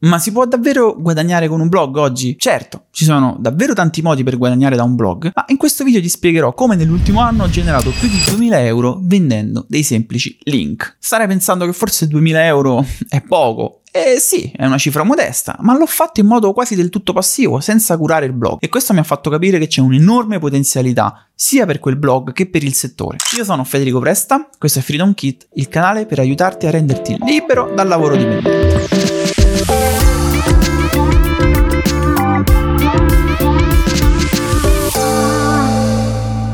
Ma si può davvero guadagnare con un blog oggi? Certo, ci sono davvero tanti modi per guadagnare da un blog, ma in questo video ti spiegherò come nell'ultimo anno ho generato più di 2000 euro vendendo dei semplici link. Starei pensando che forse 2000 euro è poco, eh sì, è una cifra modesta, ma l'ho fatto in modo quasi del tutto passivo, senza curare il blog. E questo mi ha fatto capire che c'è un'enorme potenzialità, sia per quel blog che per il settore. Io sono Federico Presta, questo è Freedom Kit, il canale per aiutarti a renderti libero dal lavoro dipendente.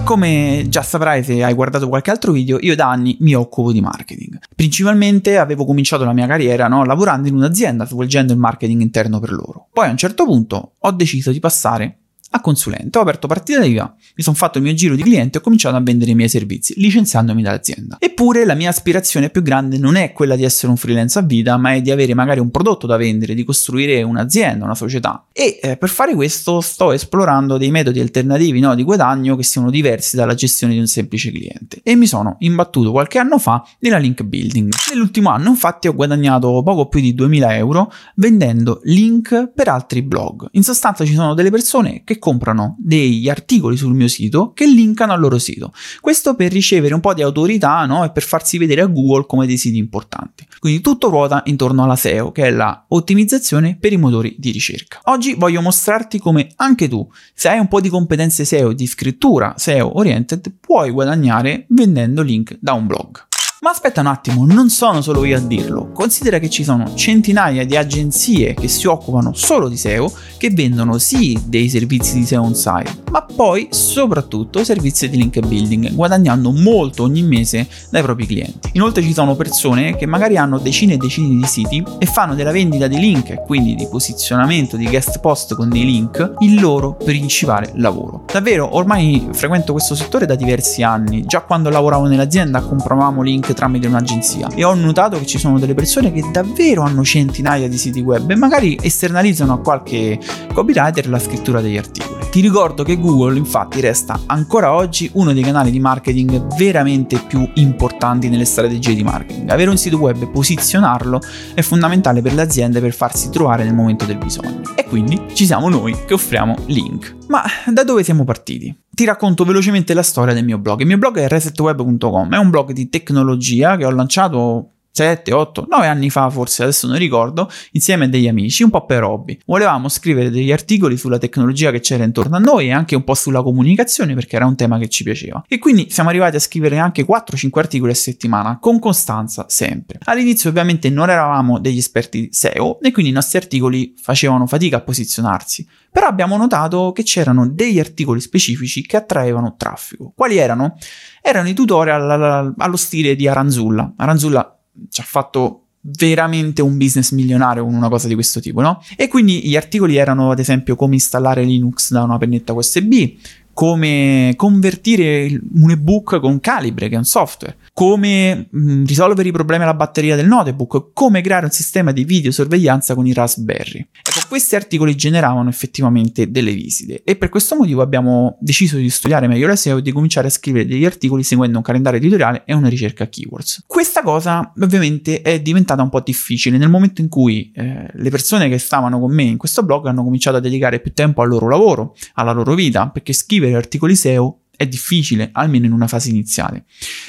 Come già saprai se hai guardato qualche altro video, io da anni mi occupo di marketing. Principalmente avevo cominciato la mia carriera no, lavorando in un'azienda svolgendo il marketing interno per loro. Poi a un certo punto ho deciso di passare a consulente. Ho aperto partita IVA, mi sono fatto il mio giro di clienti e ho cominciato a vendere i miei servizi, licenziandomi dall'azienda. Eppure la mia aspirazione più grande non è quella di essere un freelance a vita, ma è di avere magari un prodotto da vendere, di costruire un'azienda, una società. E eh, per fare questo sto esplorando dei metodi alternativi no, di guadagno che siano diversi dalla gestione di un semplice cliente. E mi sono imbattuto qualche anno fa nella link building. Nell'ultimo anno infatti ho guadagnato poco più di 2000 euro vendendo link per altri blog. In sostanza ci sono delle persone che comprano degli articoli sul mio sito che linkano al loro sito. Questo per ricevere un po' di autorità no? e per farsi vedere a Google come dei siti importanti. Quindi tutto ruota intorno alla SEO, che è la ottimizzazione per i motori di ricerca. Oggi voglio mostrarti come anche tu, se hai un po' di competenze SEO, di scrittura SEO oriented, puoi guadagnare vendendo link da un blog. Ma aspetta un attimo, non sono solo io a dirlo. Considera che ci sono centinaia di agenzie che si occupano solo di SEO, che vendono sì dei servizi di SEO on site, ma poi soprattutto servizi di link building, guadagnando molto ogni mese dai propri clienti. Inoltre ci sono persone che magari hanno decine e decine di siti e fanno della vendita di link quindi di posizionamento di guest post con dei link il loro principale lavoro. Davvero, ormai frequento questo settore da diversi anni. Già quando lavoravo nell'azienda compravamo link tramite un'agenzia e ho notato che ci sono delle persone che davvero hanno centinaia di siti web e magari esternalizzano a qualche copywriter la scrittura degli articoli. Ti ricordo che Google infatti resta ancora oggi uno dei canali di marketing veramente più importanti nelle strategie di marketing. Avere un sito web e posizionarlo è fondamentale per le aziende per farsi trovare nel momento del bisogno. E quindi ci siamo noi che offriamo link. Ma da dove siamo partiti? Ti racconto velocemente la storia del mio blog. Il mio blog è resetweb.com, è un blog di tecnologia che ho lanciato 7, 8, 9 anni fa forse, adesso non ricordo, insieme a degli amici, un po' per hobby. Volevamo scrivere degli articoli sulla tecnologia che c'era intorno a noi e anche un po' sulla comunicazione perché era un tema che ci piaceva. E quindi siamo arrivati a scrivere anche 4-5 articoli a settimana, con costanza sempre. All'inizio ovviamente non eravamo degli esperti SEO e quindi i nostri articoli facevano fatica a posizionarsi, però abbiamo notato che c'erano degli articoli specifici che attraevano traffico. Quali erano? Erano i tutorial allo stile di Aranzulla. Aranzulla ci ha fatto veramente un business milionario con una cosa di questo tipo, no? E quindi gli articoli erano ad esempio come installare Linux da una pennetta USB, come convertire un ebook con Calibre, che è un software, come mh, mm, risolvere i problemi alla batteria del notebook, come creare un sistema di videosorveglianza con i Raspberry. Ecco, questi articoli generavano effettivamente delle visite e per questo motivo abbiamo deciso di studiare meglio la SEO e di cominciare a scrivere degli articoli seguendo un calendario editoriale e una ricerca keywords. Questa cosa ovviamente è diventata un po' difficile nel momento in cui eh, le persone che stavano con me in questo blog hanno cominciato a dedicare più tempo al loro lavoro, alla loro vita, perché scrivere scrivere articoli SEO è difficile, almeno in una fase iniziale.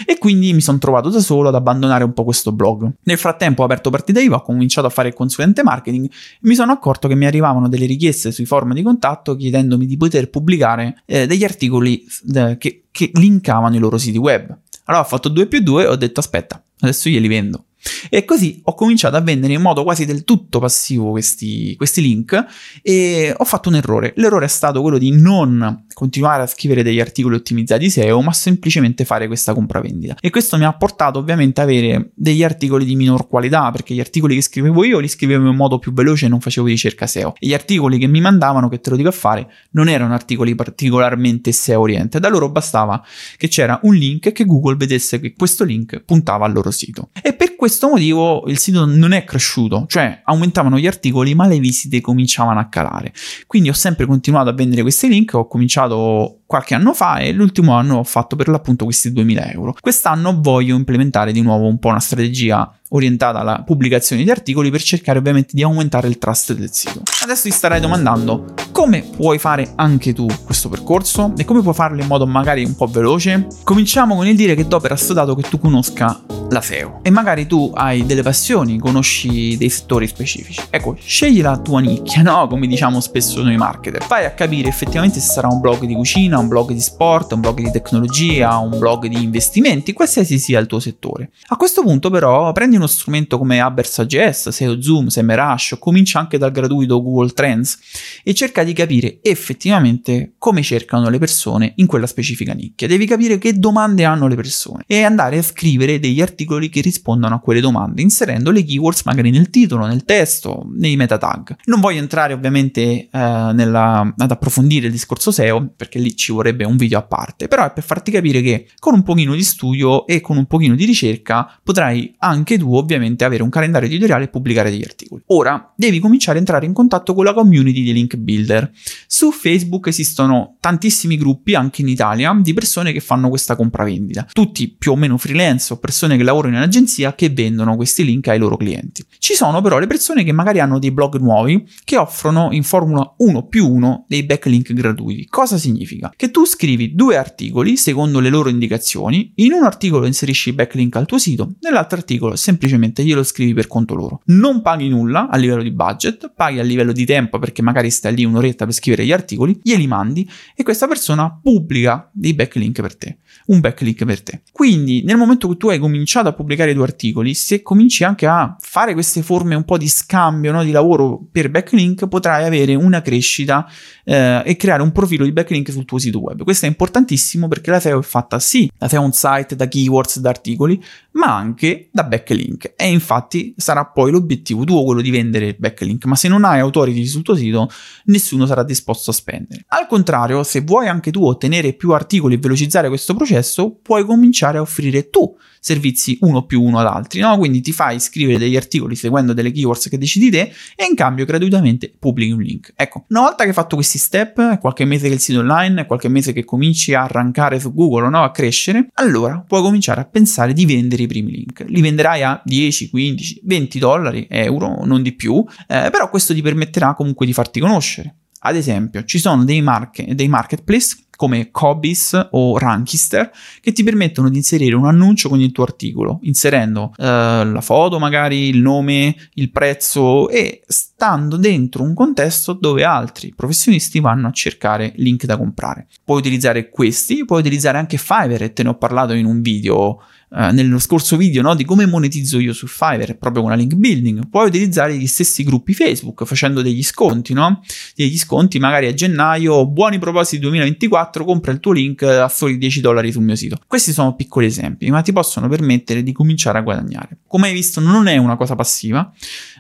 E quindi mi sono trovato da solo ad abbandonare un po' questo blog. Nel frattempo ho aperto partita IVA, ho cominciato a fare il consulente marketing e mi sono accorto che mi arrivavano delle richieste sui forum di contatto chiedendomi di poter pubblicare eh, degli articoli eh, che, che linkavano i loro siti web. Allora ho fatto 2 più 2 e ho detto aspetta, adesso glieli vendo. E così ho cominciato a vendere in modo quasi del tutto passivo questi, questi, link e ho fatto un errore. L'errore è stato quello di non continuare a scrivere degli articoli ottimizzati SEO, ma semplicemente fare questa compravendita. E questo mi ha portato ovviamente ad avere degli articoli di minor qualità, perché gli articoli che scrivevo io li scrivevo in modo più veloce e non facevo ricerca SEO. E gli articoli che mi mandavano, che te lo dico a fare, non erano articoli particolarmente SEO oriented. Da loro bastava che c'era un link e che Google vedesse che questo link puntava al loro sito. E perché Questo motivo il sito non è cresciuto, cioè aumentavano gli articoli ma le visite cominciavano a calare. Quindi ho sempre continuato a vendere questi link, ho cominciato qualche anno fa e l'ultimo anno ho fatto per l'appunto questi 2000 euro. Quest'anno voglio implementare di nuovo un po' una strategia orientata alla pubblicazione di articoli per cercare ovviamente di aumentare il trust del sito. Adesso ti starai domandando come puoi fare anche tu questo percorso e come puoi farlo in modo magari un po' veloce. Cominciamo con il dire che do per assodato che tu conosca la SEO e magari tu hai delle passioni, conosci dei settori specifici. Ecco, scegli la tua nicchia, no? Come diciamo spesso noi marketer. Vai a capire effettivamente se sarà un blog di cucina, un blog di sport, un blog di tecnologia, un blog di investimenti, qualsiasi sia il tuo settore. A questo punto però prendi uno strumento come Abersa.js, SEO Zoom, SEMrush o comincia anche dal gratuito Google Trends e cerca di capire effettivamente come cercano le persone in quella specifica nicchia. Devi capire che domande hanno le persone e andare a scrivere degli articoli che rispondano a quelle domande, inserendo le keywords magari nel titolo, nel testo, nei meta tag. Non voglio entrare ovviamente eh, nella, ad approfondire il discorso SEO perché lì ci vorrebbe un video a parte, però è per farti capire che con un pochino di studio e con un pochino di ricerca potrai anche tu ovviamente avere un calendario editoriale e pubblicare degli articoli. Ora devi cominciare a entrare in contatto con la community di Link Builder. Su Facebook esistono tantissimi gruppi, anche in Italia, di persone che fanno questa compravendita. Tutti più o meno freelance o persone che lavorano in agenzia che vendono questi link ai loro clienti. Ci sono però le persone che magari hanno dei blog nuovi che offrono in formula 1 più 1 dei backlink gratuiti. Cosa significa? Che tu scrivi due articoli secondo le loro indicazioni, in un articolo inserisci i backlink al tuo sito, nell'altro articolo semplicemente glielo scrivi per conto loro. Non paghi nulla a livello di budget, paghi a livello di tempo perché magari stai lì un'oretta per scrivere gli articoli, glieli mandi e questa persona pubblica dei backlink per te, un backlink per te. Quindi nel momento che tu hai cominciato a pubblicare i tuoi articoli, se cominci anche a fare queste forme un po' di scambio, no, di lavoro per backlink, potrai avere una crescita eh, e creare un profilo di backlink sul tuo sito web. Questo è importantissimo perché la SEO è fatta sì da SEO on site, da keywords, da articoli, ma anche da backlink. E infatti sarà poi l'obiettivo tuo quello di vendere il backlink, ma se non hai autority sul tuo sito, nessuno sarà disposto a spendere. Al contrario, se vuoi anche tu ottenere più articoli e velocizzare questo processo, puoi cominciare a offrire tu servizi uno più uno ad altri, no? Quindi ti fai scrivere degli articoli seguendo delle keywords che decidi te e in cambio gratuitamente pubblichi un link. Ecco, una volta che hai fatto questi step, qualche mese che il sito online, qualche mese che cominci a arrancare su Google, no? A crescere, allora puoi cominciare a pensare di vendere i primi link. Li venderai a 10, 15, 20 dollari, euro, non di più, eh, però questo ti permetterà comunque di farti conoscere. Ad esempio, ci sono dei, market, dei marketplace come Cobis o Rankister che ti permettono di inserire un annuncio con il tuo articolo, inserendo uh, la foto, magari il nome, il prezzo e stando dentro un contesto dove altri professionisti vanno a cercare link da comprare. Puoi utilizzare questi, puoi utilizzare anche Fiverr, te ne ho parlato in un video Uh, nello scorso video no, di come monetizzo io su Fiverr proprio con la link building. Puoi utilizzare gli stessi gruppi Facebook facendo degli sconti no? degli sconti magari a gennaio buoni propositi 2024 compra il tuo link a soli 10 dollari sul mio sito. Questi sono piccoli esempi ma ti possono permettere di cominciare a guadagnare. Come hai visto non è una cosa passiva.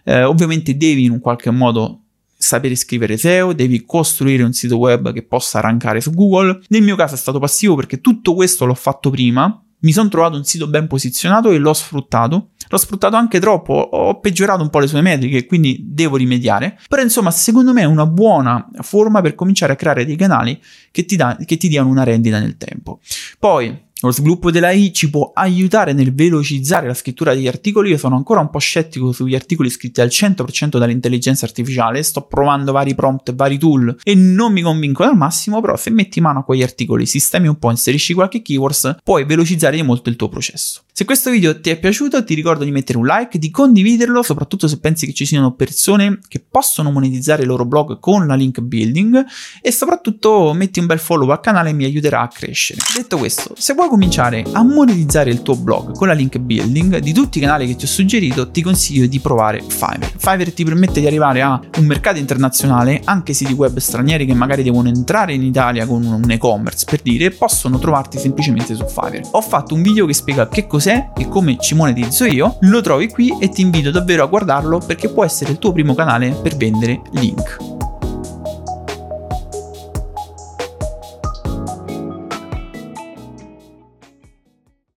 Eh, ovviamente devi in un qualche modo sapere scrivere SEO, devi costruire un sito web che possa rankare su Google. Nel mio caso è stato passivo perché tutto questo l'ho fatto prima, mi sono trovato un sito ben posizionato e l'ho sfruttato. L'ho sfruttato anche troppo, ho peggiorato un po' le sue metriche, quindi devo rimediare. Però insomma, secondo me è una buona forma per cominciare a creare dei canali che ti, da, che ti diano una rendita nel tempo. Poi, lo sviluppo dell'AI ci può aiutare nel velocizzare la scrittura degli articoli. Io sono ancora un po' scettico sugli articoli scritti al 100% dall'intelligenza artificiale. Sto provando vari prompt, vari tool e non mi convincono al massimo. Però, se metti mano a quegli articoli, sistemi un po', inserisci qualche keywords, puoi velocizzare molto il tuo processo. Se questo video ti è piaciuto, ti ricordo di mettere un like, di condividerlo, soprattutto se pensi che ci siano persone che possono monetizzare il loro blog con la link building. E soprattutto metti un bel follow al canale mi aiuterà a crescere. Detto questo, se vuoi cominciare a monetizzare il tuo blog con la link building, di tutti i canali che ti ho suggerito, ti consiglio di provare Fiverr. Fiverr ti permette di arrivare a un mercato internazionale, anche siti web stranieri che magari devono entrare in Italia con un e-commerce, per dire, possono trovarti semplicemente su Fiverr. Ho fatto un video che spiega che cos'è e come ci monetizzo io, lo trovi qui e ti invito davvero a guardarlo perché può essere il tuo primo canale per vendere link.